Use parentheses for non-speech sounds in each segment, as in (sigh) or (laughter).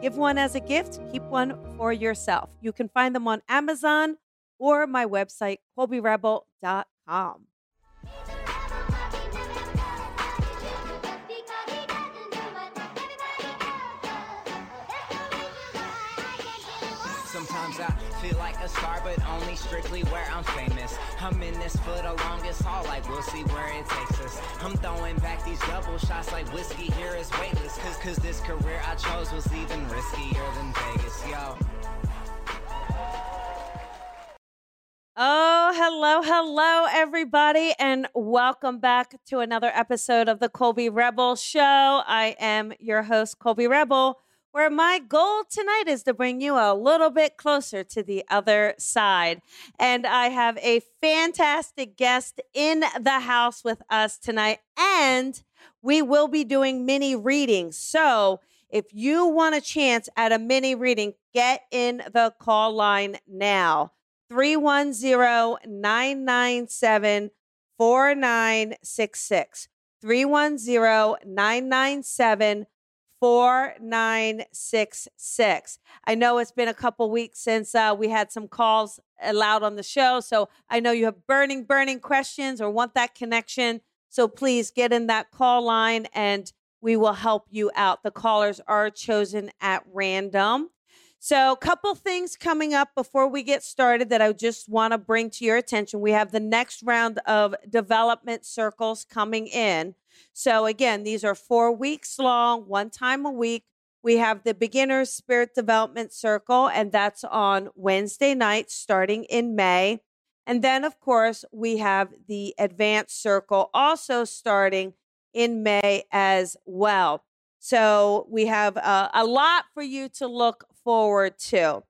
Give one as a gift, keep one for yourself. You can find them on Amazon or my website, colbyrebel.com. Sometimes I feel like a star, but only strictly where I'm famous. I'm in this for the longest haul, like we'll see where it takes us. I'm throwing back these double shots like whiskey here is weightless. Cause, cause this career I chose was even riskier than Vegas, yo. Oh, hello, hello, everybody, and welcome back to another episode of the Colby Rebel Show. I am your host, Colby Rebel, where my goal tonight is to bring you a little bit closer to the other side. And I have a fantastic guest in the house with us tonight, and we will be doing mini readings. So, if you want a chance at a mini reading, get in the call line now. 310-997 4966. 310-997 4966. I know it's been a couple weeks since uh, we had some calls allowed on the show. So I know you have burning, burning questions or want that connection. So please get in that call line and we will help you out. The callers are chosen at random. So, a couple things coming up before we get started that I just want to bring to your attention. We have the next round of development circles coming in. So, again, these are four weeks long, one time a week. We have the Beginner's Spirit Development Circle, and that's on Wednesday nights starting in May. And then, of course, we have the Advanced Circle also starting in May as well. So we have uh, a lot for you to look forward to.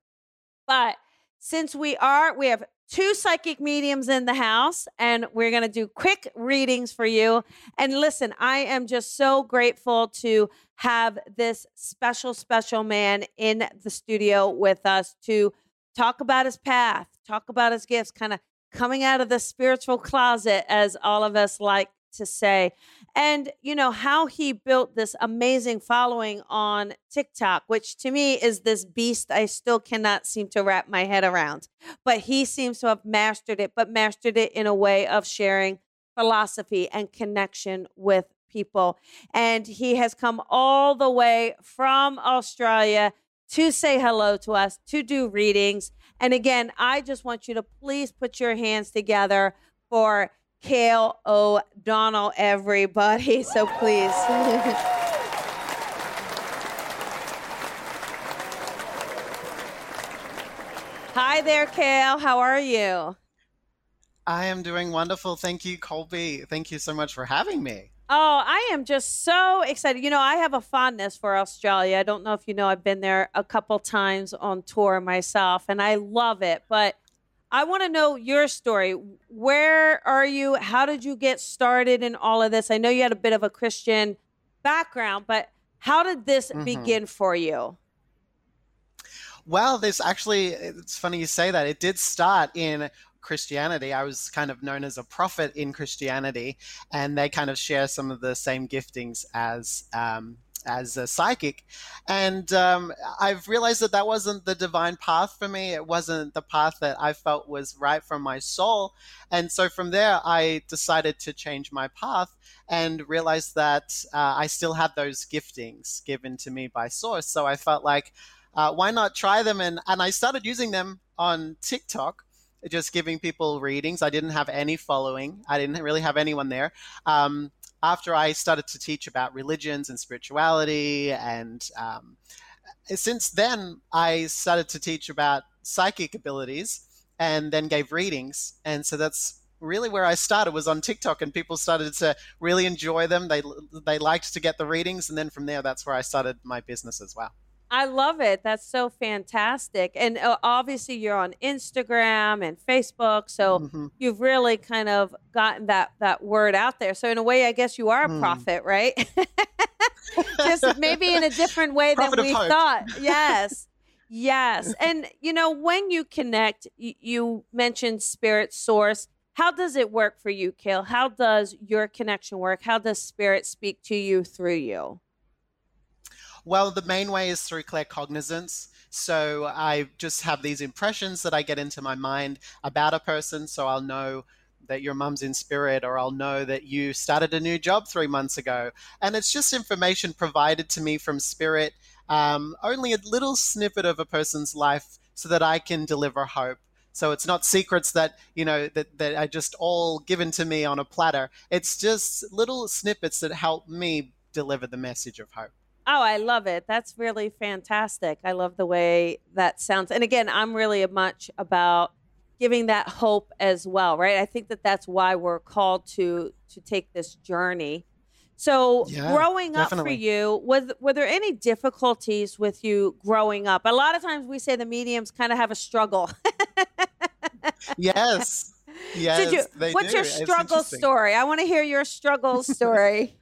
But since we are, we have two psychic mediums in the house, and we're going to do quick readings for you. And listen, I am just so grateful to have this special, special man in the studio with us to talk about his path, talk about his gifts, kind of coming out of the spiritual closet, as all of us like to say. And, you know, how he built this amazing following on TikTok, which to me is this beast I still cannot seem to wrap my head around. But he seems to have mastered it, but mastered it in a way of sharing philosophy and connection with people. And he has come all the way from Australia to say hello to us, to do readings. And again, I just want you to please put your hands together for Kale O'Donnell, everybody. (laughs) So please. (laughs) Hi there, Kale. How are you? I am doing wonderful. Thank you, Colby. Thank you so much for having me. Oh, I am just so excited. You know, I have a fondness for Australia. I don't know if you know, I've been there a couple times on tour myself, and I love it. But I want to know your story. Where are you? How did you get started in all of this? I know you had a bit of a Christian background, but how did this mm-hmm. begin for you? Well, there's actually, it's funny you say that. It did start in Christianity. I was kind of known as a prophet in Christianity, and they kind of share some of the same giftings as um, as a psychic. And um, I've realized that that wasn't the divine path for me. It wasn't the path that I felt was right from my soul. And so from there, I decided to change my path and realized that uh, I still had those giftings given to me by Source. So I felt like, uh, why not try them? And, and I started using them on TikTok just giving people readings. I didn't have any following. I didn't really have anyone there. Um, after I started to teach about religions and spirituality, and um, since then, I started to teach about psychic abilities and then gave readings. And so that's really where I started was on TikTok, and people started to really enjoy them. They they liked to get the readings, and then from there, that's where I started my business as well. I love it. That's so fantastic. And uh, obviously, you're on Instagram and Facebook, so hmm you've really kind of gotten that that word out there. So in a way, I guess you are a Mm. prophet, right? (laughs) Just (laughs) maybe in a different way than Prophet of we hope. thought. Yes. (laughs) Yes. And you know, when you connect, you, you mentioned spirit source. How does it work for you, Kale? How does your connection work? How does spirit speak to you through you? Well, the main way is through claircognizance. So I just have these impressions that I get into my mind about a person. So I'll know that your mum's in spirit, or I'll know that you started a new job three months ago. And it's just information provided to me from spirit, um, only a little snippet of a person's life so that I can deliver hope. So it's not secrets that, you know, that, that are just all given to me on a platter. It's just little snippets that help me deliver the message of hope. Oh, I love it. That's really fantastic. I love the way that sounds. And again, I'm really much about giving that hope as well, right? I think that that's why we're called to to take this journey. So, Yeah, growing up for you, was were there any difficulties with you growing up? A lot of times we say the mediums kind of have a struggle. Yes. (laughs) Yes. Did you, what's do. your struggle story? I want to hear your struggle story.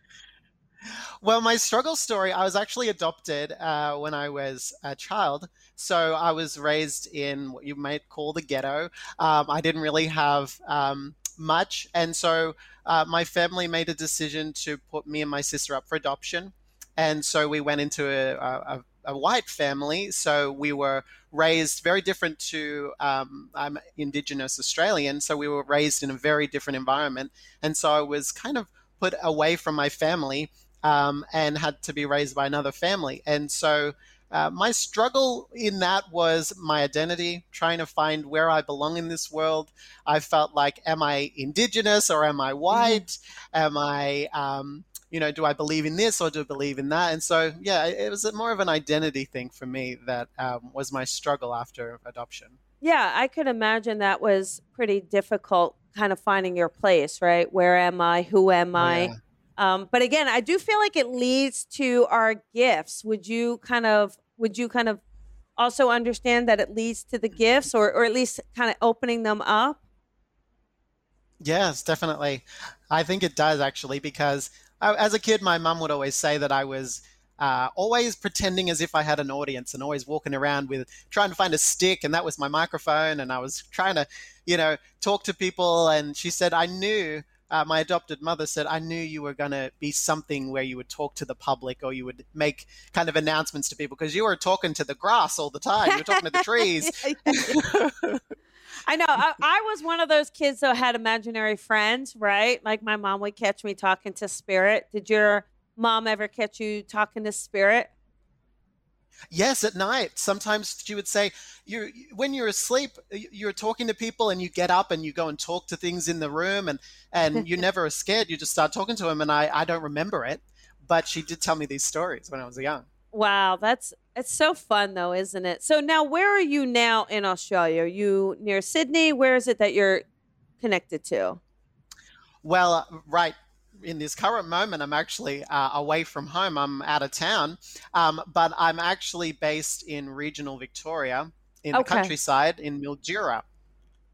Well, my struggle story, I was actually adopted uh, when I was a child. So I was raised in what you might call the ghetto. Um, I didn't really have um, much. And so uh, my family made a decision to put me and my sister up for adoption. And so we went into a, a, a white family. So we were raised very different to, um, I'm Indigenous Australian. So we were raised in a very different environment. And so I was kind of put away from my family um, and had to be raised by another family. And so uh, my struggle in that was my identity, trying to find where I belong in this world. I felt like, am I indigenous or am I white? Am I, um, you know, do I believe in this or do I believe in that? And so, yeah, it it was more of an identity thing for me that um, was my struggle after adoption. Yeah, I could imagine that was pretty difficult, kind of finding your place, right? Where am I? Who am Oh, I? yeah. Um, but again, I do feel like it leads to our gifts. Would you kind of would you kind of also understand that it leads to the gifts, or or at least kind of opening them up? Yes, definitely. I think it does actually, because I, as a kid, my mum would always say that I was uh, always pretending as if I had an audience and always walking around with trying to find a stick, and that was my microphone, and I was trying to, you know, talk to people. And she said, I knew. Uh, my adopted mother said, I knew you were going to be something where you would talk to the public or you would make kind of announcements to people because you were talking to the grass all the time. You were talking to the (laughs) trees. (laughs) I know. I, I was one of those kids that had imaginary friends, right? Like my mom would catch me talking to spirit. Did your mom ever catch you talking to spirit? Yes, at night. Sometimes she would say, "You when you're asleep, you're talking to people, and you get up and you go and talk to things in the room, and and (laughs) you never are scared. You just start talking to them." And I I don't remember it, but she did tell me these stories when I was young. Wow, that's it's so fun though, isn't it? So now where are you now in Australia? Are you near Sydney? Where is it that you're connected to? Well, right in this current moment, I'm actually uh, away from home. I'm out of town, um, but I'm actually based in regional Victoria, in the countryside in Mildura.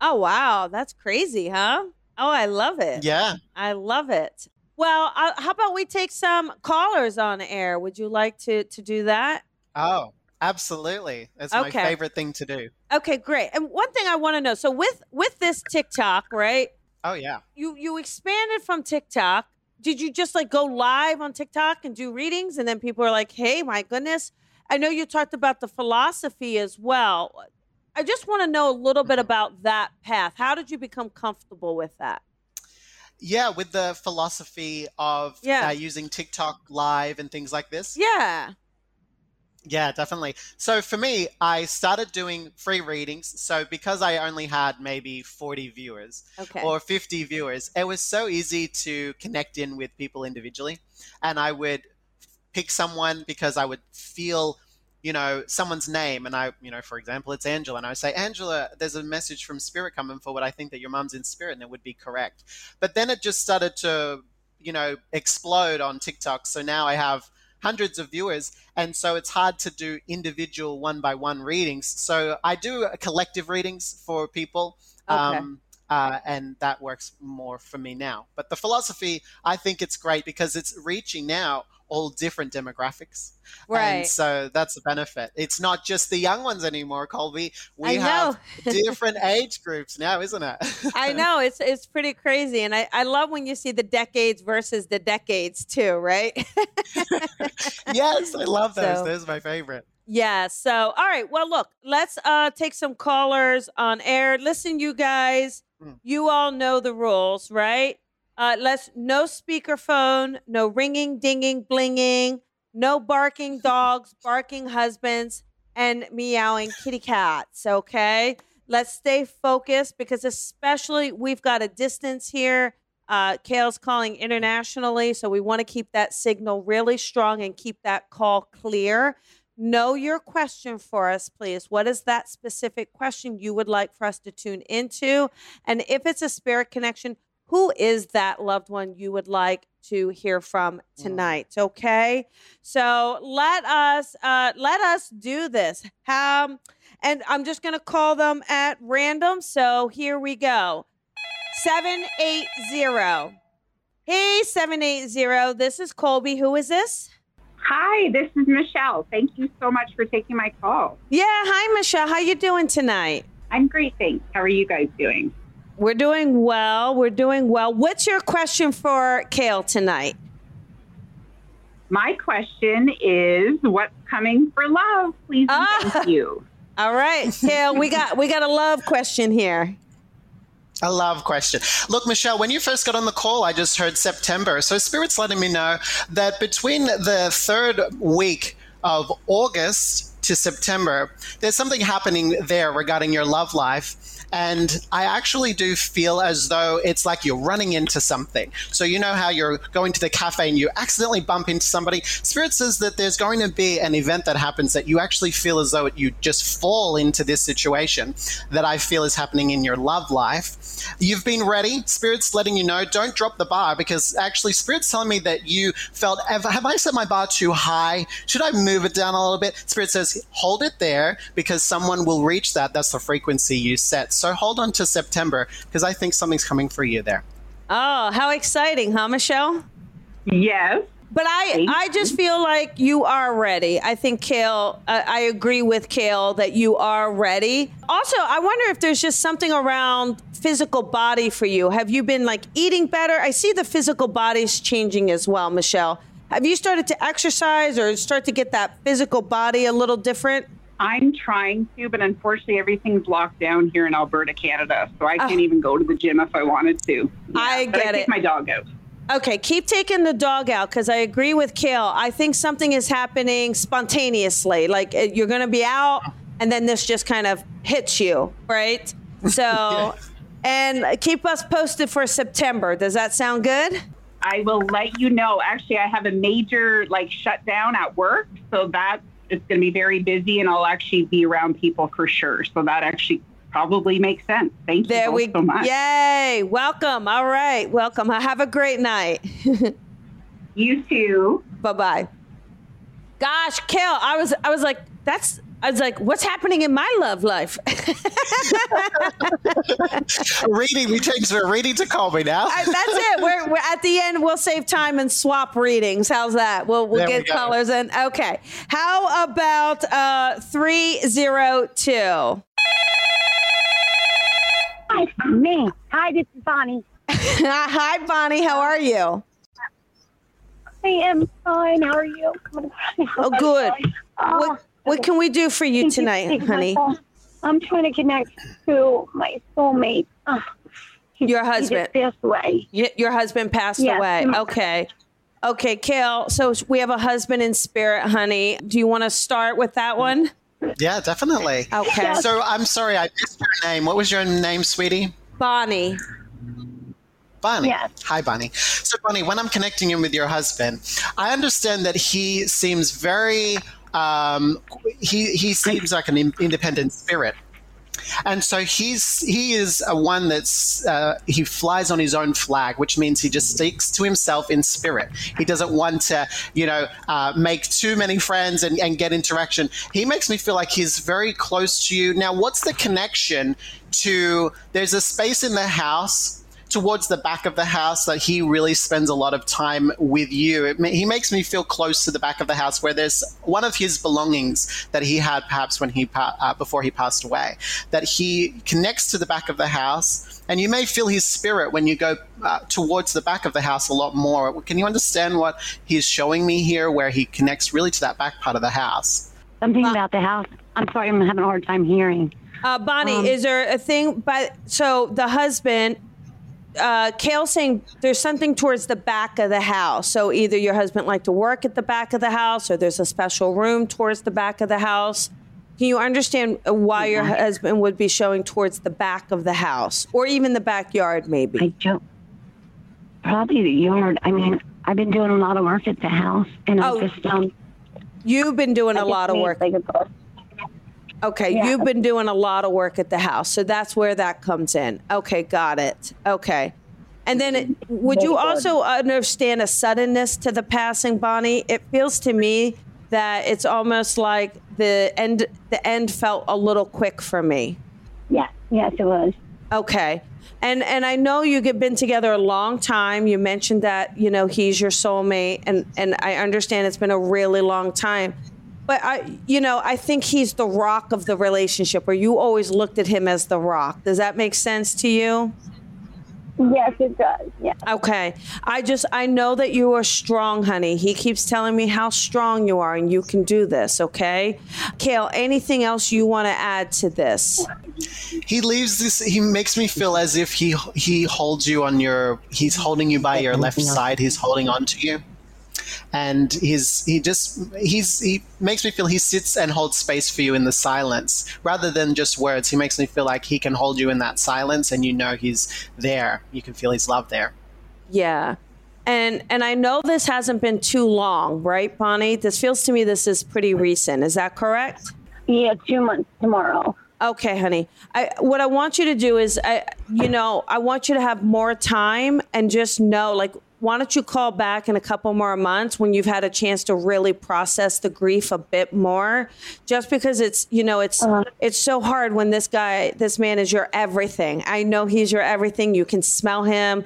Oh wow, that's crazy, huh? Oh, I love it. Yeah. I love it. Well, uh, how about we take some callers on air? Would you like to to do that? Oh, absolutely. That's my favorite thing to do. Okay, great. And one thing I want to know, so with with this TikTok, right? Oh yeah. You you expanded from TikTok. Did you just like go live on TikTok and do readings and then people are like, "Hey, my goodness, I know you talked about the philosophy as well. I just want to know a little bit about that path. How did you become comfortable with that? Yeah, with the philosophy of Yeah. uh, using TikTok live and things like this. Yeah. Yeah, definitely. So for me, I started doing free readings. So because I only had maybe 40 viewers Okay. or 50 viewers, it was so easy to connect in with people individually. And I would pick someone because I would feel, you know, someone's name. And I, you know, for example, it's Angela. And I would say, Angela, there's a message from Spirit coming for what I think that your mum's in spirit. And it would be correct. But then it just started to, you know, explode on TikTok. So now I have hundreds of viewers, and so it's hard to do individual one by one readings. So I do collective readings for people. Okay. Um, uh, and that works more for me now. But the philosophy, I think it's great because it's reaching now all different demographics. Right. And so that's the benefit. It's not just the young ones anymore, Colby. We I have (laughs) different age groups now, isn't it? (laughs) I know it's it's pretty crazy, and I, I love when you see the decades versus the decades too, right? (laughs) yes, I love those. So- Those are my favorite. yeah. So all right, well look, let's uh take some callers on air. Listen, you guys, Mm. you all know the rules, right? Uh, let's no speakerphone, no ringing, dinging, blinging, no barking (laughs) dogs, barking husbands, and meowing kitty cats. Okay, let's stay focused because especially we've got a distance here. Uh, Kale's calling internationally, so we want to keep that signal really strong and keep that call clear. Know your question for us, please. What is that specific question you would like for us to tune into? And if it's a spirit connection, who is that loved one you would like to hear from tonight? Okay, so let us uh, let us do this. Um, and I'm just going to call them at random. So here we go. 780. Hey, 780. This is Colby. Who is this? Hi, this is Michelle. Thank you so much for taking my call. Yeah, hi Michelle. How you doing tonight? I'm great, thanks. How are you guys doing? We're doing well. We're doing well. What's your question for Kale tonight? My question is what's coming for love? Please and Ah. thank you. (laughs) All right, Kale, we got we got a love question here. A love question. Look, Michelle, when you first got on the call, I just heard September. So Spirit's letting me know that between the third week of August to September, there's something happening there regarding your love life. And I actually do feel as though it's like you're running into something. So, you know how you're going to the cafe and you accidentally bump into somebody? Spirit says that there's going to be an event that happens that you actually feel as though you just fall into this situation that I feel is happening in your love life. You've been ready. Spirit's letting you know don't drop the bar because actually, Spirit's telling me that you felt, have, I set my bar too high? Should I move it down a little bit? Spirit says hold it there because someone will reach that. That's the frequency you set. So hold on to September because I think something's coming for you there. Oh, how exciting, huh, Michelle? Yes. But I, I just feel like you are ready. I think Kale, uh, I agree with Kale that you are ready. Also, I wonder if there's just something around physical body for you. Have you been like eating better? I see the physical body's changing as well, Michelle. Have you started to exercise or start to get that physical body a little different? I'm trying to, but unfortunately, everything's locked down here in Alberta, Canada. So I can't even go to the gym if I wanted to. I get I take it. my dog out. Okay, keep taking the dog out because I agree with Kale. I think something is happening spontaneously. Like uh, you're going to be out, and then this just kind of hits you, right? (laughs) So, and keep us posted for September. Does that sound good? I will let you know. Actually, I have a major like shutdown at work, so that it's going to be very busy, and I'll actually be around people for sure. So that actually probably makes sense. Thank There you we so much. Yay! Welcome. All right, welcome. Have a great night. (laughs) You too. bye bye. Gosh, Kale, I was I was like, that's I was like, what's happening in my love life? (laughs) reading, we changed our reading to call me now. I- that's it. We're, we're at the end. We'll save time and swap readings. How's that? We'll we'll There we get go. colors in. Okay. How about uh three zero two? Hi, me. Hi, this is Bonnie. (laughs) Hi, Bonnie. How are you? I am fine. How are you? Oh, good. Oh, What what can we do for you thank you tonight, honey? call. I'm trying to connect to my soulmate. Ah, he- Your husband. passed away. Your husband passed Yes, away. Okay. Okay, Kale. So we have a husband in spirit, honey. Do you want to start with that one? yeah, definitely. Okay. So I'm sorry, I missed your name. What was your name, sweetie? Bonnie. Bonnie. Yes. Hi, Bonnie. So, Bonnie, when I'm connecting in with your husband, I understand that he seems very. Um, he he seems like an independent spirit, And so he's he is a one that's uh, he flies on his own flag, which means he just sticks to himself in spirit. He doesn't want to, you know, uh, make too many friends and, and get interaction. He makes me feel like he's very close to you. Now, what's the connection to? There's a space in the house towards the back of the house that he really spends a lot of time with you. It, he makes me feel close to the back of the house where there's one of his belongings that he had perhaps when he uh, before he passed away that he connects to the back of the house and you may feel his spirit when you go uh, towards the back of the house a lot more. Can you understand what he's showing me here where he connects really to that back part of the house? Something about the house. I'm sorry, I'm having a hard time hearing. Uh, Bonnie, Um, is there a thing? But so the husband, uh, Kale, saying there's something towards the back of the house. So either your husband like to work at the back of the house, or there's a special room towards the back of the house. Can you understand why your husband would be showing towards the back of the house, or even the backyard, maybe? I don't. Probably the yard. I mean, I've been doing a lot of work at the house, and Oh, I just um. You've been doing I a lot of work. Like a, Okay, Yeah. you've been doing a lot of work at the house, so that's where that comes in. Okay, got it. Okay. And then it, would you also understand a suddenness to the passing, Bonnie? It feels to me that it's almost like the end the end felt a little quick for me. yeah. Yes, it was. Okay. And and I know you've been together a long time. You mentioned that, you know, he's your soulmate and and I understand it's been a really long time. But I you know, I think he's the rock of the relationship where you always looked at him as the rock. Does that make sense to you? Yes, it does. Yeah. Okay. I just I know that you are strong, honey. He keeps telling me how strong you are and you can do this, okay? Kale, anything else you want to add to this? he leaves this he makes me feel as if he he holds you on your he's holding you by your left side he's holding on to you and he's he just he's he makes me feel he sits and holds space for you in the silence rather than just words he makes me feel like he can hold you in that silence and you know he's there you can feel his love there Yeah. And and I know this hasn't been too long, right, Bonnie? This feels to me this is pretty recent. Is that correct? Yeah, two months tomorrow. Okay, honey. I what I want you to do is I you know, I want you to have more time and just know like why don't you call back in a couple more months when you've had a chance to really process the grief a bit more? Just because it's you know it's uh-huh. it's so hard when this guy this man is your everything. I know he's your everything. You can smell him.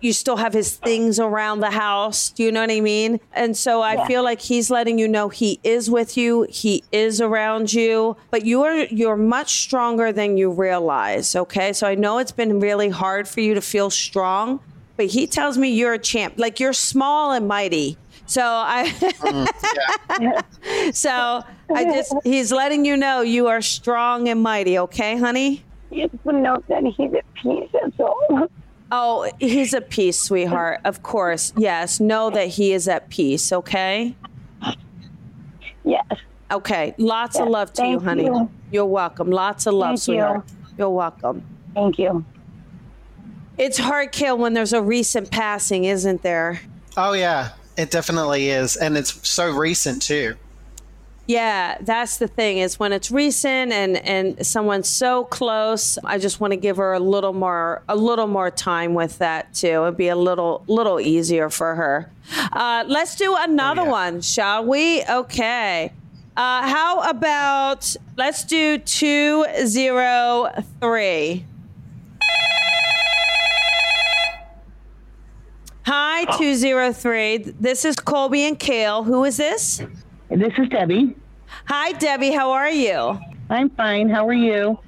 You still have his things around the house. Do you know what i mean? And so i feel like he's letting you know he is with you he is around you but you're you're much stronger than you realize okay? So i know it's been really hard for you to feel strong but he tells me you're a champ like you're small and mighty so i (laughs) so i just he's letting you know you are strong and mighty okay honey You just know that he's at peace. That's all. oh he's at peace sweetheart of course yes know that he is at peace okay Yes. okay lots of love to you honey you. you're welcome lots of love Thank you. sweetheart you're welcome Thank you. It's hard Kale when there's a recent passing isn't there oh yeah it definitely is and it's so recent too Yeah, that's the thing is when it's recent and and someone's so close, I just want to give her a little more a little more time with that too. It'd be a little little easier for her. Uh, let's do another yeah. one, shall we? Okay. Uh, how about let's do two zero three. Hi, 203. This is Colby and Kale. Who is this? This is Debbie. Hi, Debbie. How are you? I'm fine. How are you?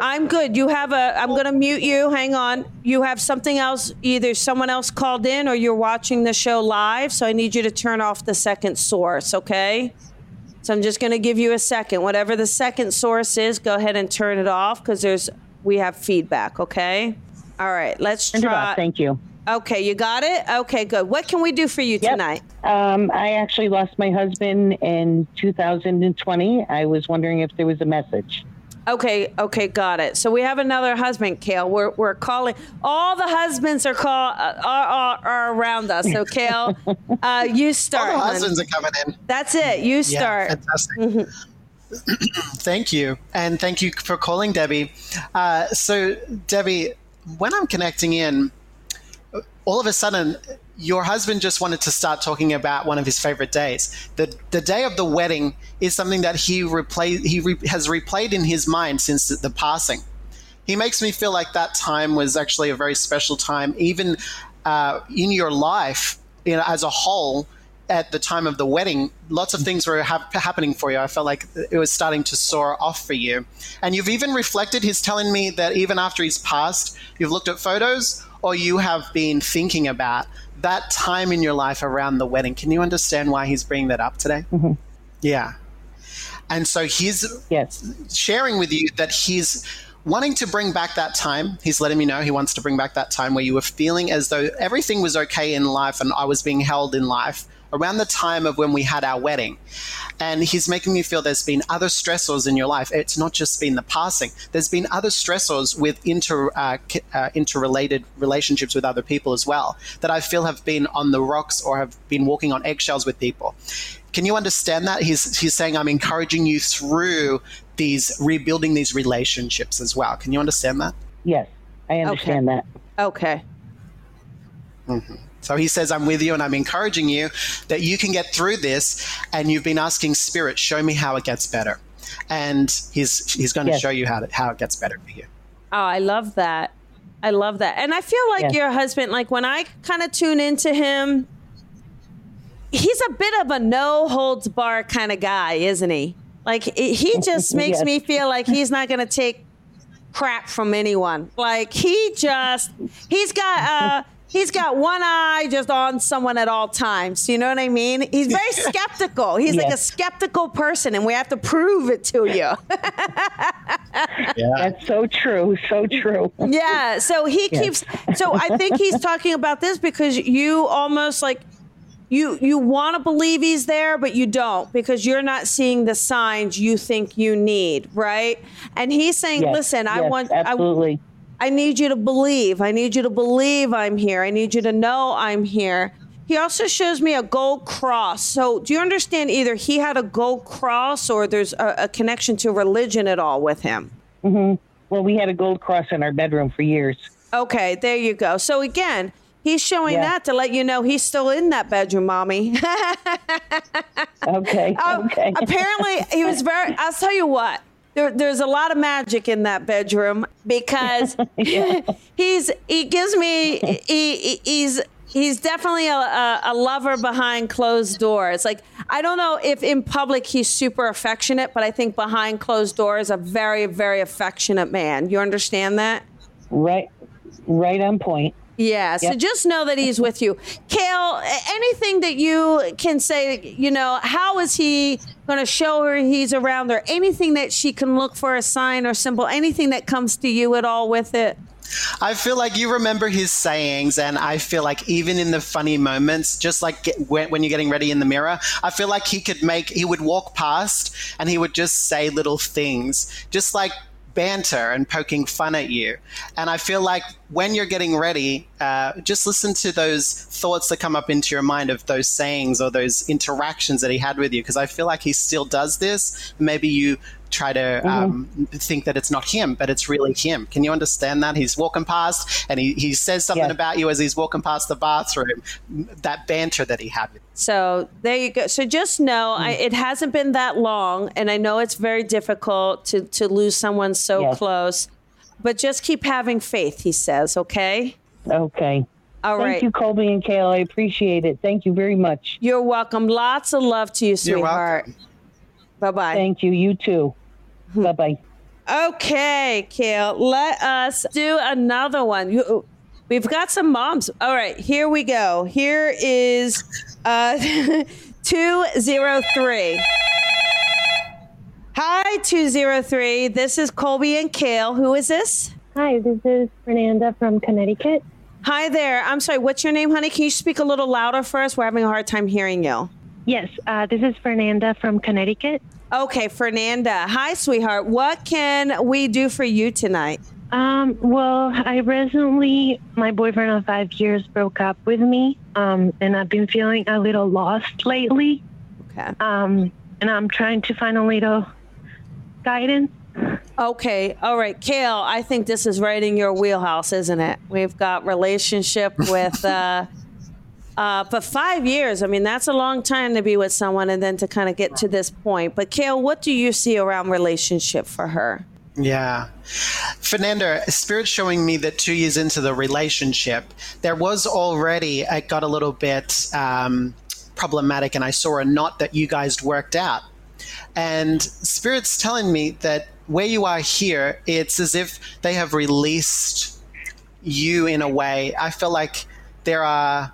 I'm good. You have a. I'm going to mute you. Hang on. You have something else. Either someone else called in or you're watching the show live. So I need you to turn off the second source. Okay. So I'm just going to give you a second. Whatever the second source is, go ahead and turn it off because there's we have feedback. Okay. All right. Let's try. off. Thank you. Okay, you got it. Okay, good. What can we do for you Yep. tonight? Um, I actually lost my husband in 2020. I was wondering if there was a message. Okay, okay, got it. So we have another husband, Kale. We're, we're calling. All the husbands are call uh, are, are, are around us. So Kale, (laughs) uh, you all start. the hon. husbands are coming in That's it. You start. yeah start. fantastic (clears throat) Thank you. And thank you for calling, Debbie. Uh, so, Debbie, when I'm connecting in, all of a sudden, your husband just wanted to start talking about one of his favorite days. The, the day of the wedding is something that he, replay, he re, has replayed in his mind since the, the passing. He makes me feel like that time was actually a very special time, even uh, in your life you know, as a whole at the time of the wedding, lots of things were ha- happening for you. I felt like it was starting to soar off for you. And you've even reflected, he's telling me that even after he's passed, you've looked at photos or you have been thinking about that time in your life around the wedding. Can you understand why he's bringing that up today? Mm-hmm. Yeah. And so he's Yes. sharing with you that he's wanting to bring back that time. He's letting me know he wants to bring back that time where you were feeling as though everything was okay in life and I was being held in life around the time of when we had our wedding. And he's making me feel there's been other stressors in your life. It's not just been the passing. There's been other stressors with inter, uh, uh, interrelated relationships with other people as well that I feel have been on the rocks or have been walking on eggshells with people. Can you understand that? He's, he's saying, I'm encouraging you through these rebuilding these relationships as well. Can you understand that? Yes. I understand that. Okay. So he says, I'm with you and I'm encouraging you that you can get through this. And you've been asking Spirit, show me how it gets better. And he's, he's going to Yes. show you how, to, how it gets better for you. Oh, I love that. I love that. And I feel like Yes. your husband, like when I kind of tune into him, he's a bit of a no holds bar kind of guy, isn't he? Like he (laughs) just makes Yes. me feel like he's not going to take crap from anyone. Like he just he's got uh he's got one eye just on someone at all times. You know what I mean? He's very (laughs) skeptical. He's like a skeptical person and we have to prove it to you. (laughs) Yeah. That's so true. So true. Yeah. So he Yes. keeps. So I think he's talking about this because you almost like you you want to believe he's there, but you don't because you're not seeing the signs you think you need, right? And he's saying, Yes. "Listen, I want I, absolutely. I need you to believe. I need you to believe I'm here. I need you to know I'm here." He also shows me a gold cross. So, do you understand either he had a gold cross or there's a, a connection to religion at all with him? Mm-hmm. Well, we had a gold cross in our bedroom for years. Okay, there you go. So again, he's showing Yeah. that to let you know he's still in that bedroom, mommy. (laughs) Okay. Oh, okay. Apparently, he was very. I'll tell you what. There, there's a lot of magic in that bedroom because (laughs) he's he gives me he, he- he's he's definitely a, a, a lover behind closed doors. Like I don't know if in public he's super affectionate, but I think behind closed doors, a very very affectionate man. You understand that? right. Right on point. Yeah, so Yep. just know that he's with you. Kale, anything that you can say, you know, how is he going to show her he's around or anything that she can look for a sign or symbol, anything that comes to you at all with it? I feel like you remember his sayings, and I feel like even in the funny moments, just like get, when, when you're getting ready in the mirror, I feel like he could make, he would walk past and he would just say little things, just like banter and poking fun at you. And I feel like when you're getting ready, uh, just listen to those thoughts that come up into your mind of those sayings or those interactions that he had with you, because I feel like he still does this. Maybe you try to um, think that it's not him, but it's really him. Can you understand that? He's walking past and he, he says something Yes. about you as he's walking past the bathroom, that banter that he had. So there you go. So just know I, it hasn't been that long, and I know it's very difficult to, to lose someone so Yes. close, but just keep having faith, he says, okay? Okay. All Thank right. you, Colby and Kale. I appreciate it. Thank you very much. You're welcome. Lots of love to you, You're sweetheart. welcome. Bye bye. Thank you. You too. Bye bye. Okay, Kale, let us do another one. You, we've got some moms. All right, here we go. Here is uh, (laughs) 203. Hi, 203. This is Colby and Kale. Who is this? Hi, this is Fernanda from Connecticut. Hi there. I'm sorry, what's your name, honey? Can you speak a little louder for us? We're having a hard time hearing you. Yes, uh, this is Fernanda from Connecticut. Okay, Fernanda. Hi, sweetheart. What can we do for you tonight? Um, well, I recently, my boyfriend of five years broke up with me, um, and I've been feeling a little lost lately. Okay. Um, and I'm trying to find a little guidance. Okay, all right, Kale. I think this is right in your wheelhouse, isn't it? We've got relationship with. (laughs) Uh, uh, for five years, I mean, that's a long time to be with someone and then to kind of get to this point. But, Kale, what do you see around relationship for her? Yeah. Fernanda, Spirit showing me that two years into the relationship, there was already, it got a little bit um, problematic, and I saw a knot that you guys worked out. And Spirit's telling me that where you are here, it's as if they have released you in a way. I feel like there are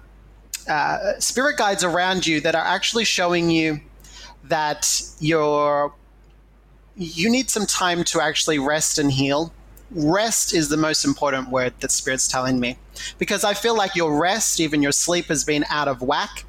uh, spirit guides around you that are actually showing you that you're you need some time to actually rest and heal. Rest is the most important word that Spirit's telling me. Because I feel like your rest, even your sleep, has been out of whack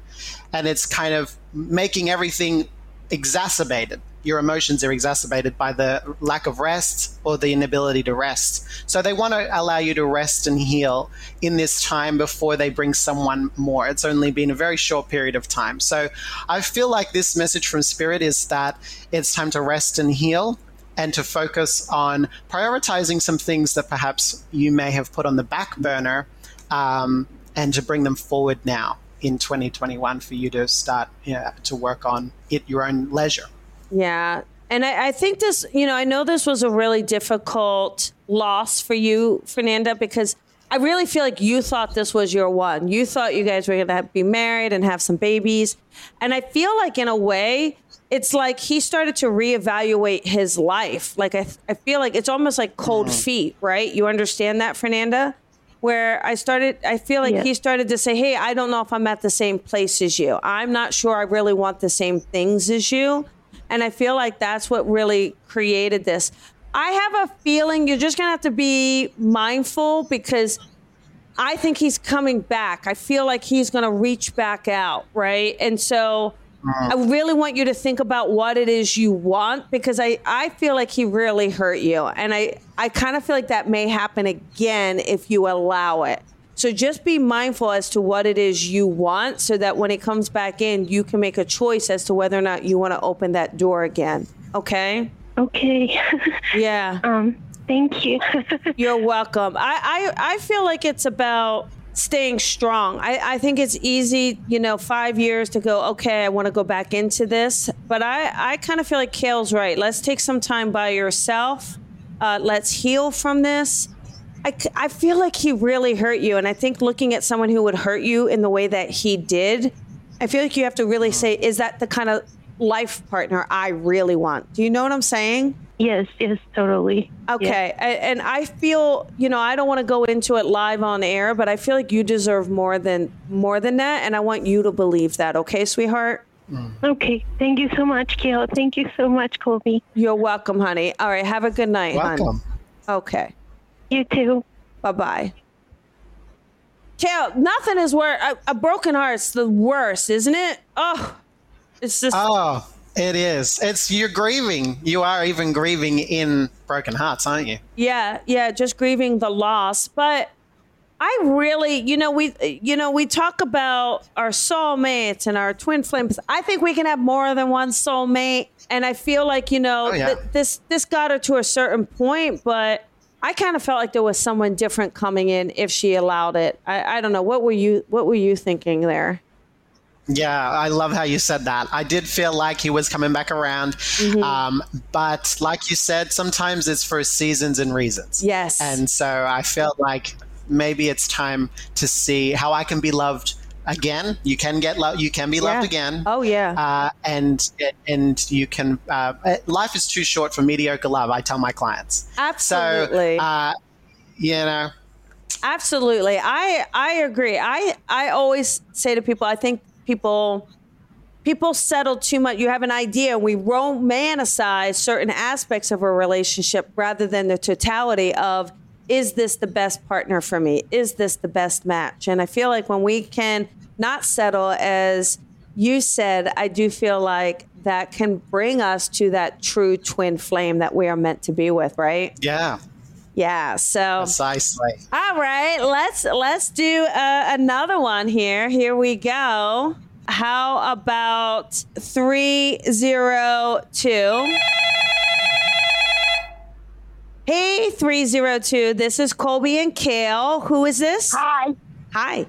and it's kind of making everything exacerbated your emotions are exacerbated by the lack of rest or the inability to rest. So they want to allow you to rest and heal in this time before they bring someone more. It's only been a very short period of time. So I feel like this message from Spirit is that it's time to rest and heal and to focus on prioritizing some things that perhaps you may have put on the back burner um, and to bring them forward now in 2021 for you to start yeah, to work on it your own leisure. Yeah. And I, I, think this, you know, I know this was a really difficult loss for you, Fernanda, because I really feel like you thought this was your one. You thought you guys were going to be married and have some babies. And I feel like, in a way, it's like he started to reevaluate his life. Like, I, I feel like it's almost like cold mm-hmm. feet, right? You understand that, Fernanda? Where I started, I feel like yeah. he started to say, Hey, I don't know if I'm at the same place as you. I'm not sure I really want the same things as you. And I feel like that's what really created this. I have a feeling you're just going to have to be mindful because I think he's coming back. I feel like he's going to reach back out, right? And so I mm. really want you to think about what it is you want because I, I feel like he really hurt you. And I, I kind of feel like that may happen again if you allow it. So just be mindful as to what it is you want so that when it comes back in, you can make a choice as to whether or not you want to open that door again. Okay? Okay. (laughs) yeah. Um, thank you. (laughs) You're welcome. I, I, I feel like it's about staying strong. I, I think it's easy, you know, five years to go, okay, I want to go back into this. But I, I kind of feel like Kale's right. Let's take some time by yourself. Uh, let's heal from this I, I feel like he really hurt you. And I think looking at someone who would hurt you in the way that he did, I feel like you have to really say, is that the kind of life partner I really want? Do you know what I'm saying? Yes, yes, totally. Okay. Yes. And I feel, you know, I don't want to go into it live on air, but I feel like you deserve more than more than that and I want you to believe that, okay, sweetheart? Mm. Okay. Thank you so much, Kale. Thank you so much, Colby. You're welcome, honey. All right, have a good night, welcome. Hon. Okay. You too. Bye bye. Kale, nothing is worse. A, a, broken heart's the worst, isn't it? Oh, it's just. Oh, it is. It's you're grieving. You are even grieving in broken hearts, aren't you? Yeah, yeah, just grieving the loss. But I really, you know, we, you know, we talk about our soulmates and our twin flames. I think we can have more than one soulmate, and I feel like you know, oh, yeah. th- this this got her to a certain point, but I kind of felt like there was someone different coming in if she allowed it. I, I don't know. What were you What were you thinking there? Yeah, I love how you said that. I did feel like he was coming back around. Mm-hmm. Um, but like you said, sometimes it's for seasons and reasons. Yes. And so I felt like maybe it's time to see how I can be loved again. You can get love. You can be loved yeah. again. Oh yeah. Uh, and and you can. Uh, life is too short for mediocre love. I tell my clients. Absolutely. So, uh, you know. Absolutely. I I agree. I I always say to people. I think people people settle too much. You have an idea. We romanticize certain aspects of a relationship rather than the totality of is this the best partner for me? Is this the best match? And I feel like when we can not settle, as you said, I do feel like that can bring us to that true twin flame that we are meant to be with, right? Yeah. Yeah. So precisely. All right, let's let's do uh, another one here. Here we go. How about three zero two? Hey, 302. This is Colby and Kale. Who is this? Hi. Hi.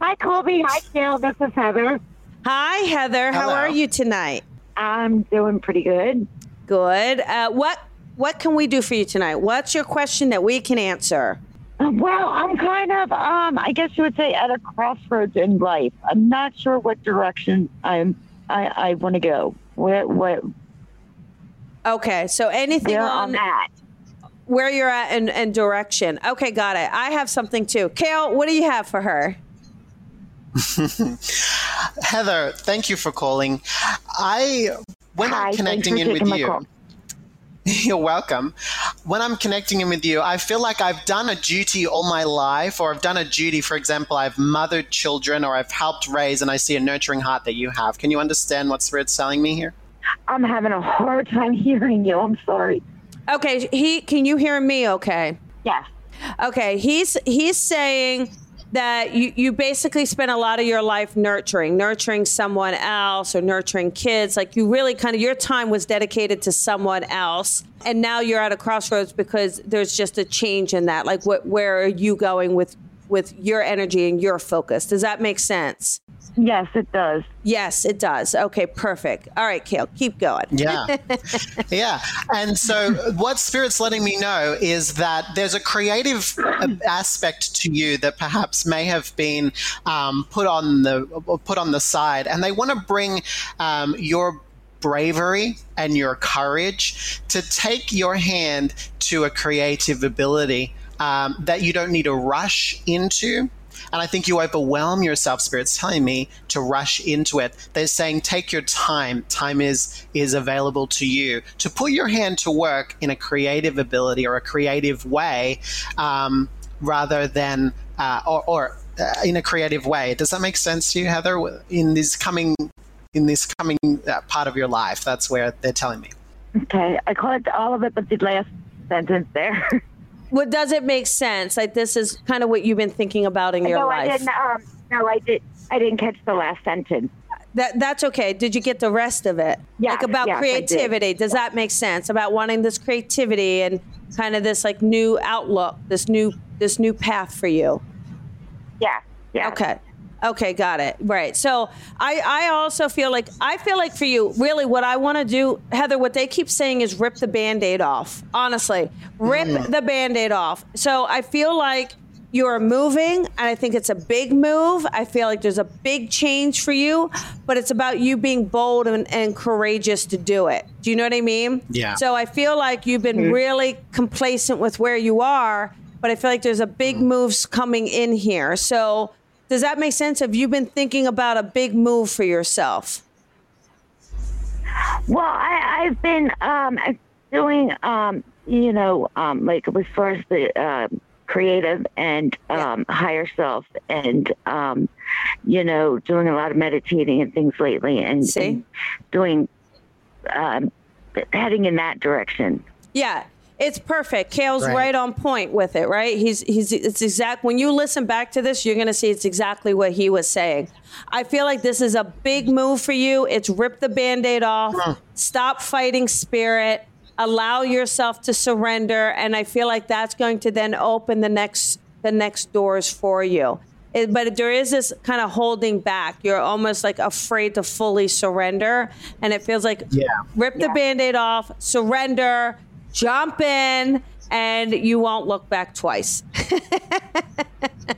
Hi, Colby. Hi, Kale. This is Heather. Hi, Heather. How are you tonight? I'm doing pretty good. Good. Uh, what What can we do for you tonight? What's your question that we can answer? Well, I'm kind of, um, I guess you would say, at a crossroads in life. I'm not sure what direction I'm, I, I want to go. Where, where, Okay, so anything where on I'm at. Where you're at and, and direction. Okay, got it. I have something too. Kale, what do you have for her? (laughs) Heather, thank you for calling. I when Hi, I'm connecting in with you. (laughs) You're welcome. When I'm connecting in with you, I feel like I've done a duty all my life, or I've done a duty. For example, I've mothered children, or I've helped raise, and I see a nurturing heart that you have. Can you understand what Spirit's telling me here? I'm having a hard time (laughs) hearing you. I'm sorry. Okay, he can you hear me okay? Yes. Okay, he's he's saying that you, you basically spent a lot of your life nurturing, nurturing someone else or nurturing kids. Like you really kind of your time was dedicated to someone else. And now you're at a crossroads because there's just a change in that. Like what where are you going with with your energy and your focus? Does that make sense? Yes, it does. Yes, it does. Okay, perfect. All right, Kale, keep going. Yeah. (laughs) yeah. And so, what Spirit's letting me know is that there's a creative aspect to you that perhaps may have been um, put on the put on the side, and they want to bring um, your bravery and your courage to take your hand to a creative ability um, that you don't need to rush into. And I think you overwhelm yourself, Spirit's telling me, to rush into it. They're saying take your time. Time is is available to you to put your hand to work in a creative ability or a creative way, um, rather than uh, or, or uh, in a creative way. Does that make sense to you, Heather? In this coming in this coming uh, part of your life, that's where they're telling me. Okay. I caught all of it, but the last sentence there. (laughs) What does it make sense? Like this is kind of what you've been thinking about in your life. no, life. I didn't. Um, no, I did. I didn't catch the last sentence. That that's okay. Did you get the rest of it? Yeah. like about yes, creativity. Does that make sense? About wanting this creativity and kind of this like new outlook, this new this new path for you. Yeah. Yeah. Okay. Okay, got it. Right. So I, I also feel like I feel like for you, really what I want to do, Heather, what they keep saying is rip the band-aid off. Honestly. Rip mm. the band-aid off. So I feel like you're moving and I think it's a big move. I feel like there's a big change for you, but it's about you being bold and, and courageous to do it. Do you know what I mean? Yeah. So I feel like you've been mm. really complacent with where you are, but I feel like there's a big mm. moves coming in here. So does that make sense? Have you been thinking about a big move for yourself? Well, I, I've been um, doing, um, you know, um, like as far as the uh, creative and um, higher self, and um, you know, doing a lot of meditating and things lately, and, and doing um, heading in that direction. Yeah, it's perfect. Kale's right. Right. on point with it, right? He's he's it's exact when you listen back to this, you're going to see it's exactly what he was saying. I feel like this is a big move for you. It's rip the band-aid off. Stop fighting spirit. Allow yourself to surrender and I feel like that's going to then open the next the next doors for you. It, but there is this kind of holding back. You're almost like afraid to fully surrender and it feels like Yeah. rip the band-aid off, surrender, jump in and you won't look back twice. (laughs)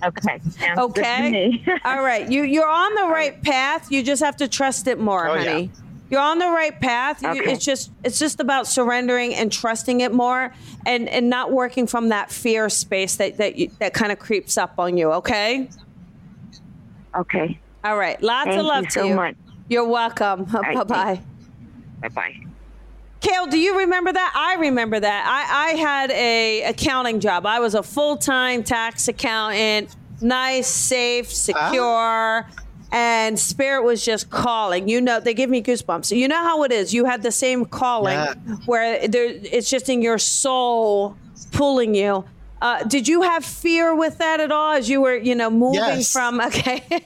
Okay. Sounds Okay. (laughs) All right. You you're on the right path. You just have to trust it more, Oh, yeah. honey. You're on the right path. You- It's just it's just about surrendering and trusting it more and and not working from that fear space that that you, that kind of creeps up on you, okay? okay. All right. Lots Thank of love you to so you. much. You're welcome. (laughs) right, Bye-bye. Bye bye. Kale, do you remember that? I remember that. I, I had a accounting job. I was a full time tax accountant, nice, safe, secure. And spirit was just calling. You know, they give me goosebumps. You know how it is. You had the same calling Yeah. where there, it's just in your soul pulling you. Uh, did you have fear with that at all as you were, you know, moving Yes. from? Okay. (laughs)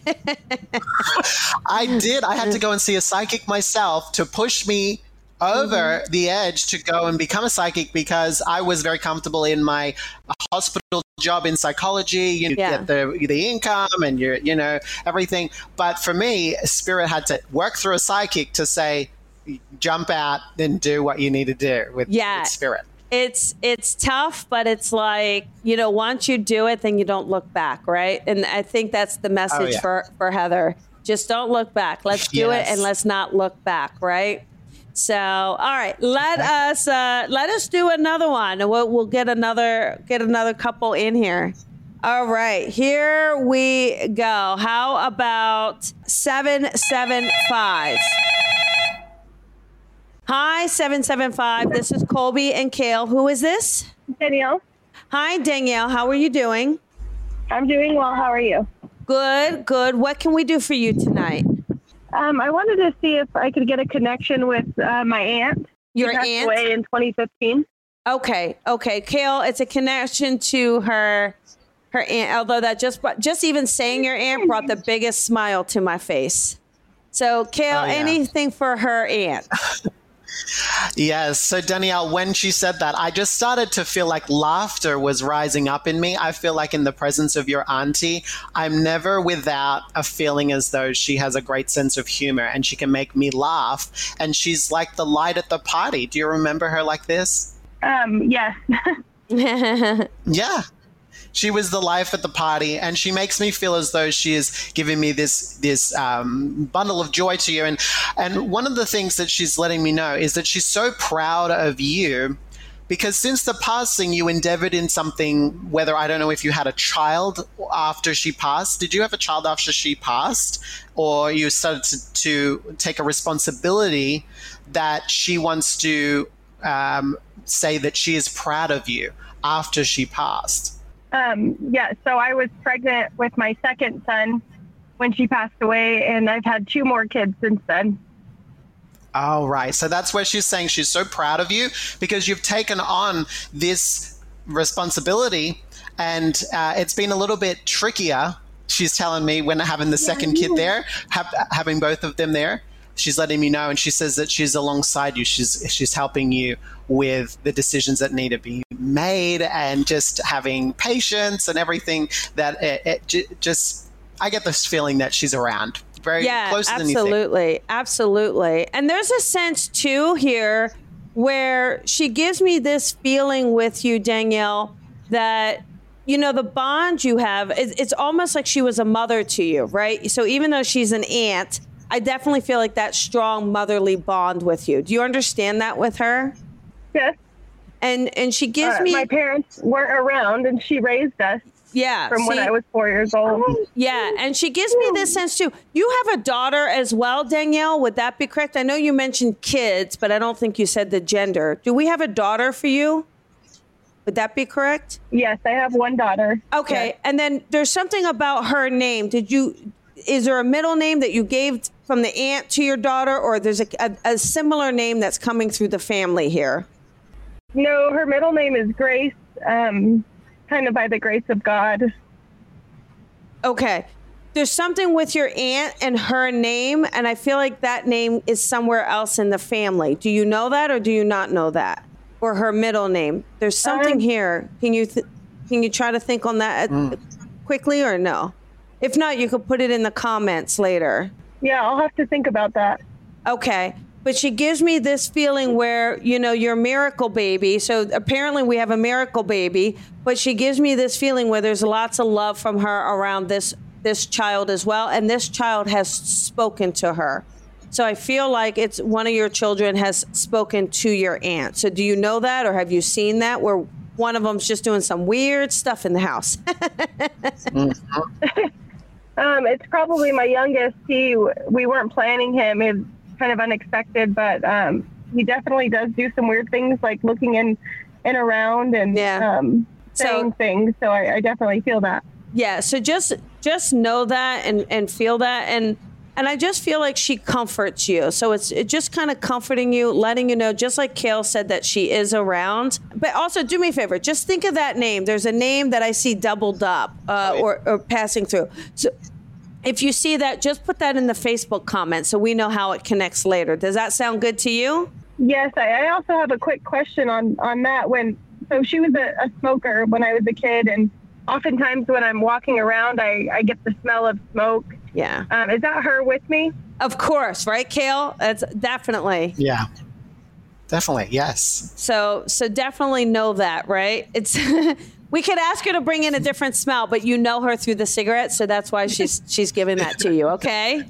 I did. I had to go and see a psychic myself to push me over Mm-hmm. the edge to go and become a psychic because I was very comfortable in my hospital job in psychology. You Yeah. get the the income and your you know everything. But for me, spirit had to work through a psychic to say, jump out and do what you need to do with, Yeah. with spirit. it's it's tough but it's like you know once you do it then you don't look back right and i think that's the message Oh, yeah. for for heather just don't look back let's do it and let's not look back right so all right let us uh let us do another one and we'll, we'll get another get another couple in here all right here we go how about 775 Hi, 775. This is Colby and Kale. Who is this? Danielle, Hi, Danielle. How are you doing? I'm doing well. How are you? Good, good. What can we do for you tonight? Um, I wanted to see if I could get a connection with uh, my aunt. Your She aunt? away in 2015. Okay, okay. Kale, it's a connection to her her aunt, although that just brought, just even saying your aunt brought the biggest smile to my face. So, Kale, Oh, yeah. anything for her aunt? (laughs) Yes. So, Danielle, when she said that, I just started to feel like laughter was rising up in me. I feel like in the presence of your auntie, I'm never without a feeling as though she has a great sense of humor and she can make me laugh. And she's like the light at the party. Do you remember her like this? Um, yes. (laughs) Yeah. She was the life at the party, and she makes me feel as though she is giving me this this um, bundle of joy to you. And and one of the things that she's letting me know is that she's so proud of you because since the passing, you endeavored in something. Whether I don't know if you had a child after she passed. Did you have a child after she passed, or you started to, to take a responsibility that she wants to um, say that she is proud of you after she passed? Um, yeah, so I was pregnant with my second son when she passed away, and I've had two more kids since then. Oh, right. So that's where she's saying she's so proud of you because you've taken on this responsibility and uh, it's been a little bit trickier. She's telling me when having the second kid there, have, having both of them there. She's letting me know, and she says that she's alongside you. She's she's helping you with the decisions that need to be made, and just having patience and everything. That it, it j- just, I get this feeling that she's around, very yeah, closer than you think. absolutely, absolutely. And there's a sense too here where she gives me this feeling with you, Danielle, that you know the bond you have. It's, it's almost like she was a mother to you, right? So even though she's an aunt, I definitely feel like that strong motherly bond with you. Do you understand that with her? Yes. And and she gives Uh, me my parents weren't around, and she raised us yeah from when? I was four years old. Yeah, and she gives me this sense too. You have a daughter as well, Danielle. Would that be correct? I know you mentioned kids, but I don't think you said the gender. Do we have a daughter for you? Would that be correct? Yes, I have one daughter. Okay, Yes. and then there's something about her name. Did you? Is there a middle name that you gave from the aunt to your daughter, or there's a, a, a similar name that's coming through the family here? No, her middle name is Grace, um, kind of by the grace of God. Okay. There's something with your aunt and her name, and I feel like that name is somewhere else in the family. Do you know that, or do you not know that, or her middle name? There's something Um, here. Can you th- can you try to think on that uh, quickly, or no? If not, you could put it in the comments later. Yeah, I'll have to think about that. Okay. But she gives me this feeling where, you know, you're a miracle baby. So apparently we have a miracle baby, but she gives me this feeling where there's lots of love from her around this this child as well and this child has spoken to her. So I feel like it's one of your children has spoken to your aunt. So do you know that or have you seen that where one of them's just doing some weird stuff in the house? (laughs) Mm-hmm. Um, it's probably my youngest. He, we weren't planning him. It's kind of unexpected, but um, he definitely does do some weird things, like looking in and around and Yeah. um, So- saying things. So I, I definitely feel that. Yeah, so just just know that and and feel that and and I just feel like she comforts you. So it's it just kind of comforting you, letting you know, just like Kale said that she is around. But also, do me a favor, just think of that name. There's a name that I see doubled up uh, or, or passing through. So if you see that, just put that in the Facebook comments so we know how it connects later. Does that sound good to you? Yes, I, I also have a quick question on on that. When so she was a, a smoker when I was a kid, and oftentimes when I'm walking around, I, I get the smell of smoke. Yeah. Um, is that her with me? Of course, right, Kale? That's definitely. Yeah. Definitely, yes. So so definitely know that, right? It's (laughs) we could ask her to bring in a different smell, but you know her through the cigarette, so that's why she's (laughs) she's giving that to you, okay?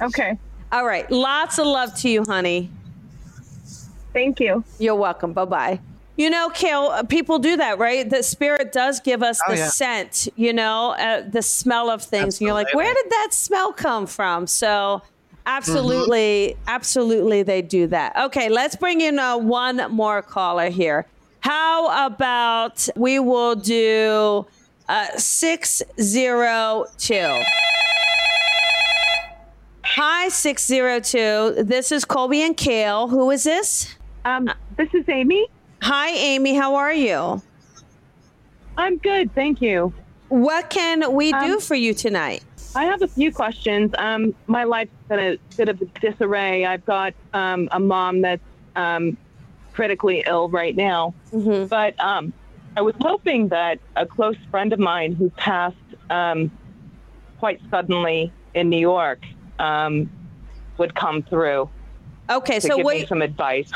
Okay. All right. Lots of love to you, honey. Thank you. You're welcome. Bye bye. You know, Kale, uh, people do that, right? The spirit does give us Oh, the yeah. scent, you know, uh, the smell of things. And you're like, where did that smell come from? So, absolutely, absolutely, they do that. Okay, let's bring in uh, one more caller here. How about we will do uh, 602? Hi, 602. This is Colby and Kale. Who is this? Um, this is Amy. Hi, Amy. How are you? I'm good, thank you. What can we do Um, for you tonight? I have a few questions. Um, my life's in a bit of a disarray. I've got um, a mom that's um, critically ill right now, Mhm. but um, I was hoping that a close friend of mine who passed um, quite suddenly in New York um, would come through Okay, to so give me some advice.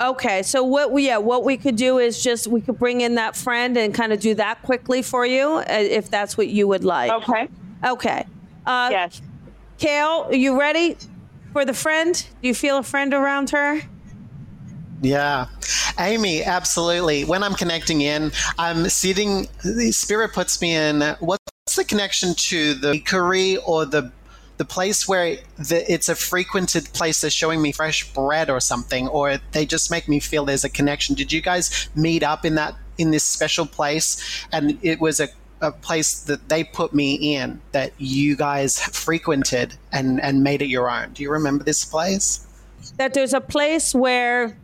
Okay, so what? we Yeah, what we could do is just we could bring in that friend and kind of do that quickly for you, uh, if that's what you would like. Okay. Okay. Uh, Yes. Kale, are you ready for the friend? Do you feel a friend around her? Yeah. Amy, absolutely. When I'm connecting in, I'm sitting, the spirit puts me in what's the connection to the bakery or the the place where the, it's a frequented place they're showing me fresh bread or something or they just make me feel there's a connection did you guys meet up in that in this special place and it was a, a place that they put me in that you guys frequented and and made it your own do you remember this place That there's a place where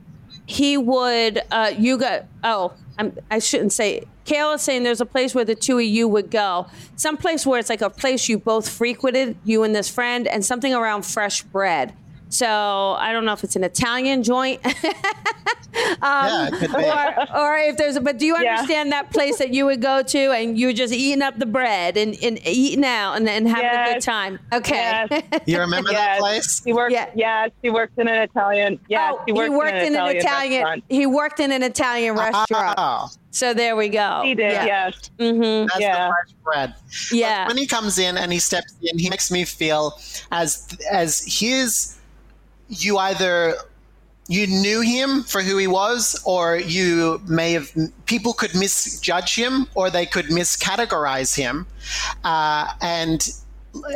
he would. Uh, you got. Oh, I'm, I shouldn't say. Kale is saying there's a place where the two of you would go. Some place where it's like a place you both frequented, you and this friend, and something around fresh bread. So I don't know if it's an Italian joint. (laughs) yeah it could be. or, or if there's a, but do you Yeah. understand that place that you would go to and you're just eating up the bread and, and eating out and, and having a good time? Okay. Yes. (laughs) you remember that Yes. place She worked. Yeah. Yeah. she worked in an Italian. Yeah, oh, she worked, he worked in an Italian. restaurant. He worked in an Italian restaurant. Oh, So there we go. He did. Yeah. Yes. hmm that's Yeah. the fresh bread. Yeah. When he comes in and he steps in, he makes me feel as as his. You either you knew him for who he was, or you may have people could misjudge him, or they could miscategorize him, uh, and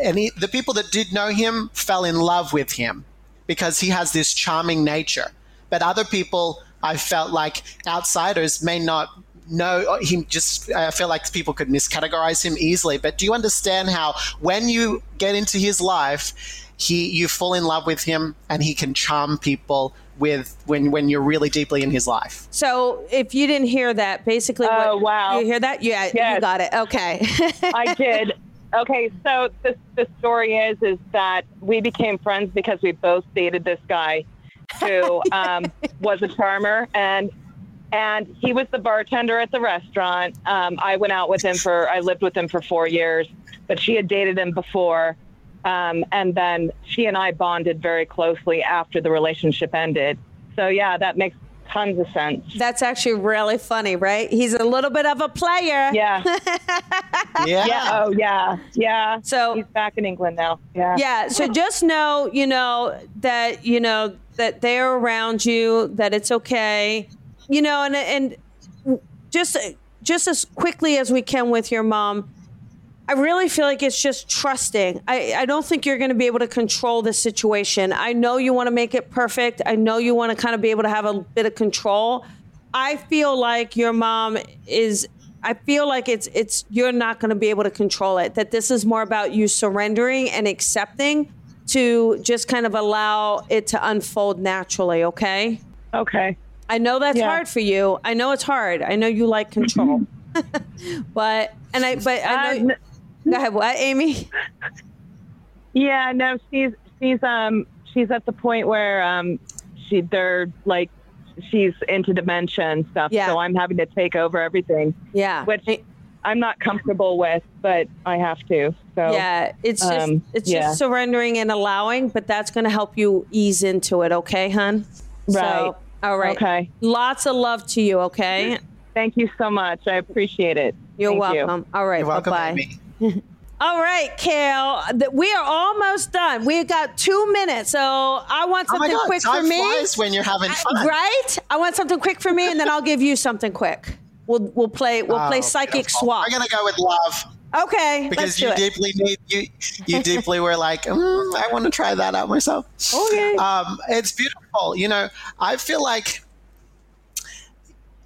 and he, the people that did know him fell in love with him because he has this charming nature. But other people, I felt like outsiders may not know him. Just I feel like people could miscategorize him easily. But do you understand how when you get into his life, he you fall in love with him, and he can charm people with when when you're really deeply in his life. So if you didn't hear that, basically, Oh, what, wow. you hear that? Yeah, you got it. Okay. I did. Okay, so the the story is is that we became friends because we both dated this guy who (laughs) um, was a charmer and and he was the bartender at the restaurant. Um, I went out with him for I lived with him for four years, but she had dated him before. Um, and then she and I bonded very closely after the relationship ended. So yeah, that makes tons of sense. That's actually really funny, right? He's a little bit of a player. Yeah. Yeah. (laughs) Yeah. Oh yeah. Yeah. So He's back in England now. Yeah. yeah so just know you know that you know that they're around you that it's okay you know and and just just as quickly as we can with your mom i really feel like it's just trusting i i don't think you're going to be able to control the situation i know you want to make it perfect i know you want to kind of be able to have a bit of control i feel like your mom is I feel like it's it's you're not going to be able to control it. That this is more about you surrendering and accepting to just kind of allow it to unfold naturally, okay? Okay. I know that's Yeah. hard for you. I know it's hard. I know you like control. (laughs) (laughs) but and I but I know n- Go ahead, what, Amy? Yeah, no, she's she's um she's at the point where um she they're like she's into dementia and stuff. Yeah. So I'm having to take over everything, Yeah. which I'm not comfortable with, but I have to. So yeah, it's just um, it's yeah. just surrendering and allowing, but that's going to help you ease into it, okay, hun? Right. So, all right. Okay. Lots of love to you, okay? Thank you so much. I appreciate it. You're Thank you. welcome. All right. You're welcome, bye-bye. (laughs) All right, Kale. We are almost done. We got two minutes, so I want Oh something God, quick for me. flies when you're having fun. Right? I want something quick for me, and then I'll give you something quick. We'll we'll play we'll play Oh, psychic beautiful. swap. I'm gonna go with love Okay, let's because you deeply need you. You deeply were like, mm, I want to try that out myself. Okay. Um, it's beautiful. You know, I feel like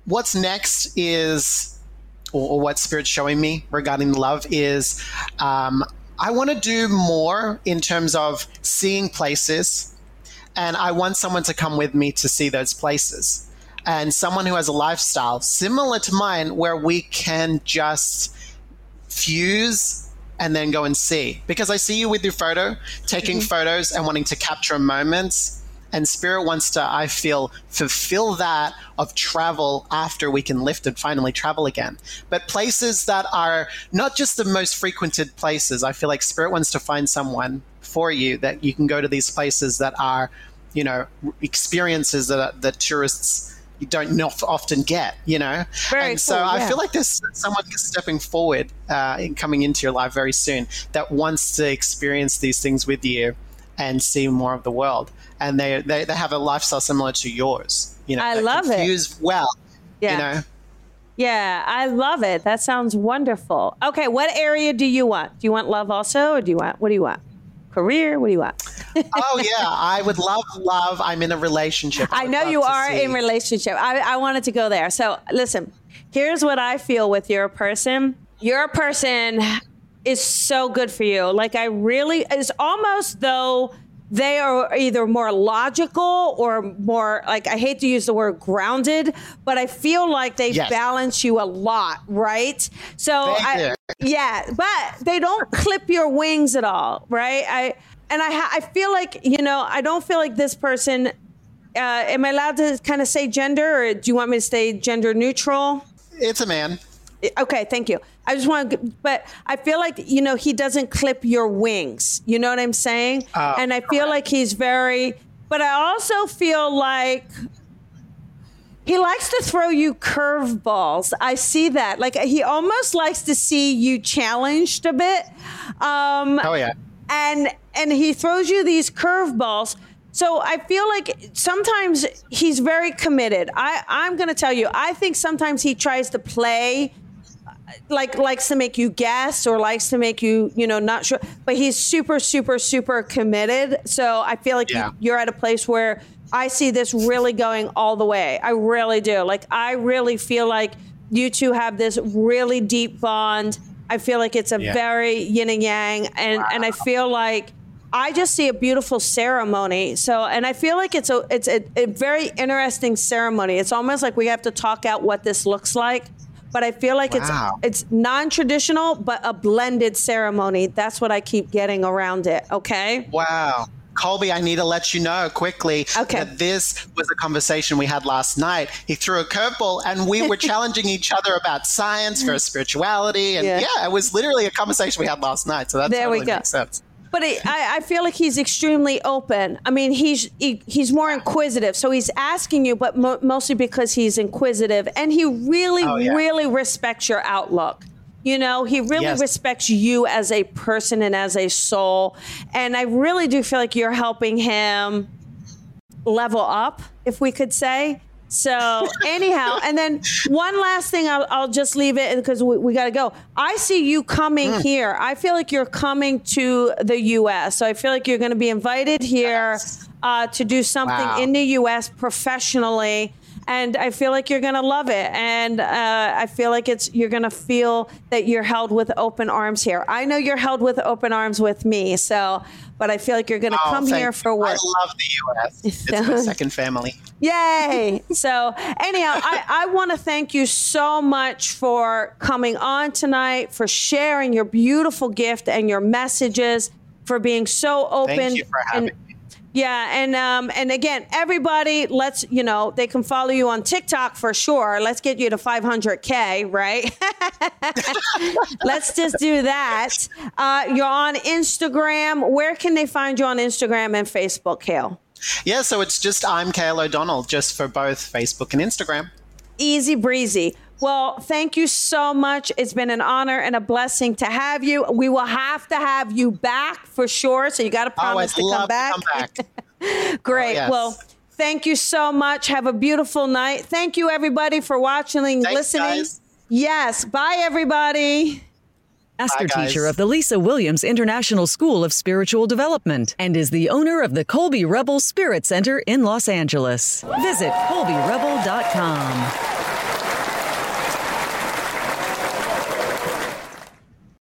what's next is, or, or what Spirit's showing me regarding love is, um, I want to do more in terms of seeing places, and I want someone to come with me to see those places. And someone who has a lifestyle similar to mine where we can just fuse and then go and see. Because I see you with your photo, taking photos and wanting to capture moments. And Spirit wants to, I feel, fulfill that of travel after we can lift and finally travel again. But places that are not just the most frequented places. I feel like Spirit wants to find someone for you that you can go to these places that are, you know, experiences that, that tourists you don't not often get, you know? Very and so cool, I feel like there's someone stepping forward uh, and coming into your life very soon that wants to experience these things with you and see more of the world. And they, they, they have a lifestyle similar to yours. You know, I love it. well. Yeah. You know, Yeah, I love it. That sounds wonderful. Okay, what area do you want? Do you want love also, or do you want what do you want? Career? What do you want? (laughs) oh yeah, I would love love. I'm in a relationship. I would know you are see- in relationship. I, I wanted to go there. So listen, here's what I feel with your person. Your person is so good for you. Like I really, it's almost though they are either more logical or more like I hate to use the word grounded, but I feel like they Yes. balance you a lot, right? So I, yeah, but they don't clip your wings at all, right? I and I ha- I feel like you know I don't feel like this person. Uh, am I allowed to kind of say gender, or do you want me to stay gender neutral? It's a man. Okay, thank you. I just want to, but I feel like you know he doesn't clip your wings. You know what I'm saying? Oh, and I feel like he's very. But I also feel like he likes to throw you curveballs. I see that. Like he almost likes to see you challenged a bit. Um, Oh yeah. and and he throws you these curveballs. So I feel like sometimes he's very committed. I I'm going to tell you. I think sometimes he tries to play uh, like likes to make you guess or likes to make you you know not sure but he's super super super committed so i feel like Yeah. you, you're at a place where i see this really going all the way i really do like i really feel like you two have this really deep bond i feel like it's a Yeah. very yin and yang and and i feel like I just see a beautiful ceremony. So, and I feel like it's a it's a, a very interesting ceremony. It's almost like we have to talk out what this looks like. But I feel like Wow. it's it's non-traditional, but a blended ceremony. That's what I keep getting around it. Okay. Wow. Colby, I need to let you know quickly Okay. that this was a conversation we had last night. He threw a curveball and we were (laughs) challenging each other about science versus spirituality. And Yeah. yeah. it was literally a conversation we had last night. So that There we totally go. makes sense. But it, I, I feel like he's extremely open. I mean, he's he, he's more inquisitive, so he's asking you, but mo- mostly because he's inquisitive, and he really, Oh, yeah. really respects your outlook. You know, he really Yes. respects you as a person and as a soul, and I really do feel like you're helping him level up, if we could say. So anyhow, and then one last thing, I'll, I'll just leave it because we, we got to go. I see you coming Hmm. here. I feel like you're coming to the U.S. So I feel like you're going to be invited here uh, to do something Wow. in the U.S. professionally. And I feel like you're gonna love it, and uh, I feel like it's you're gonna feel that you're held with open arms here. I know you're held with open arms with me, so but I feel like you're gonna Oh, come here for work. I love the U.S. (laughs) It's my second family. Yay! (laughs) So, anyhow, I, I want to thank you so much for coming on tonight, for sharing your beautiful gift and your messages, for being so open Thank you for having and me. Yeah, and um, and again, everybody, let's you know they can follow you on TikTok for sure. Let's get you to 500k, right? (laughs) let's just do that. Uh, you're on Instagram. Where can they find you on Instagram and Facebook, Kale? Yeah, so it's just I'm Kale O'Donnell, just for both Facebook and Instagram. Easy breezy. Well, thank you so much. It's been an honor and a blessing to have you. We will have to have you back for sure. So you got to promise oh, to come back. To come back. (laughs) Great. Oh, yes. Well, thank you so much. Have a beautiful night. Thank you, everybody, for watching and Thanks, listening. guys. Yes. Bye, everybody. Master Bye, guys. teacher of the Lisa Williams International School of Spiritual Development and is the owner of the Colby Rebel Spirit Center in Los Angeles. Visit colbyrebel.com.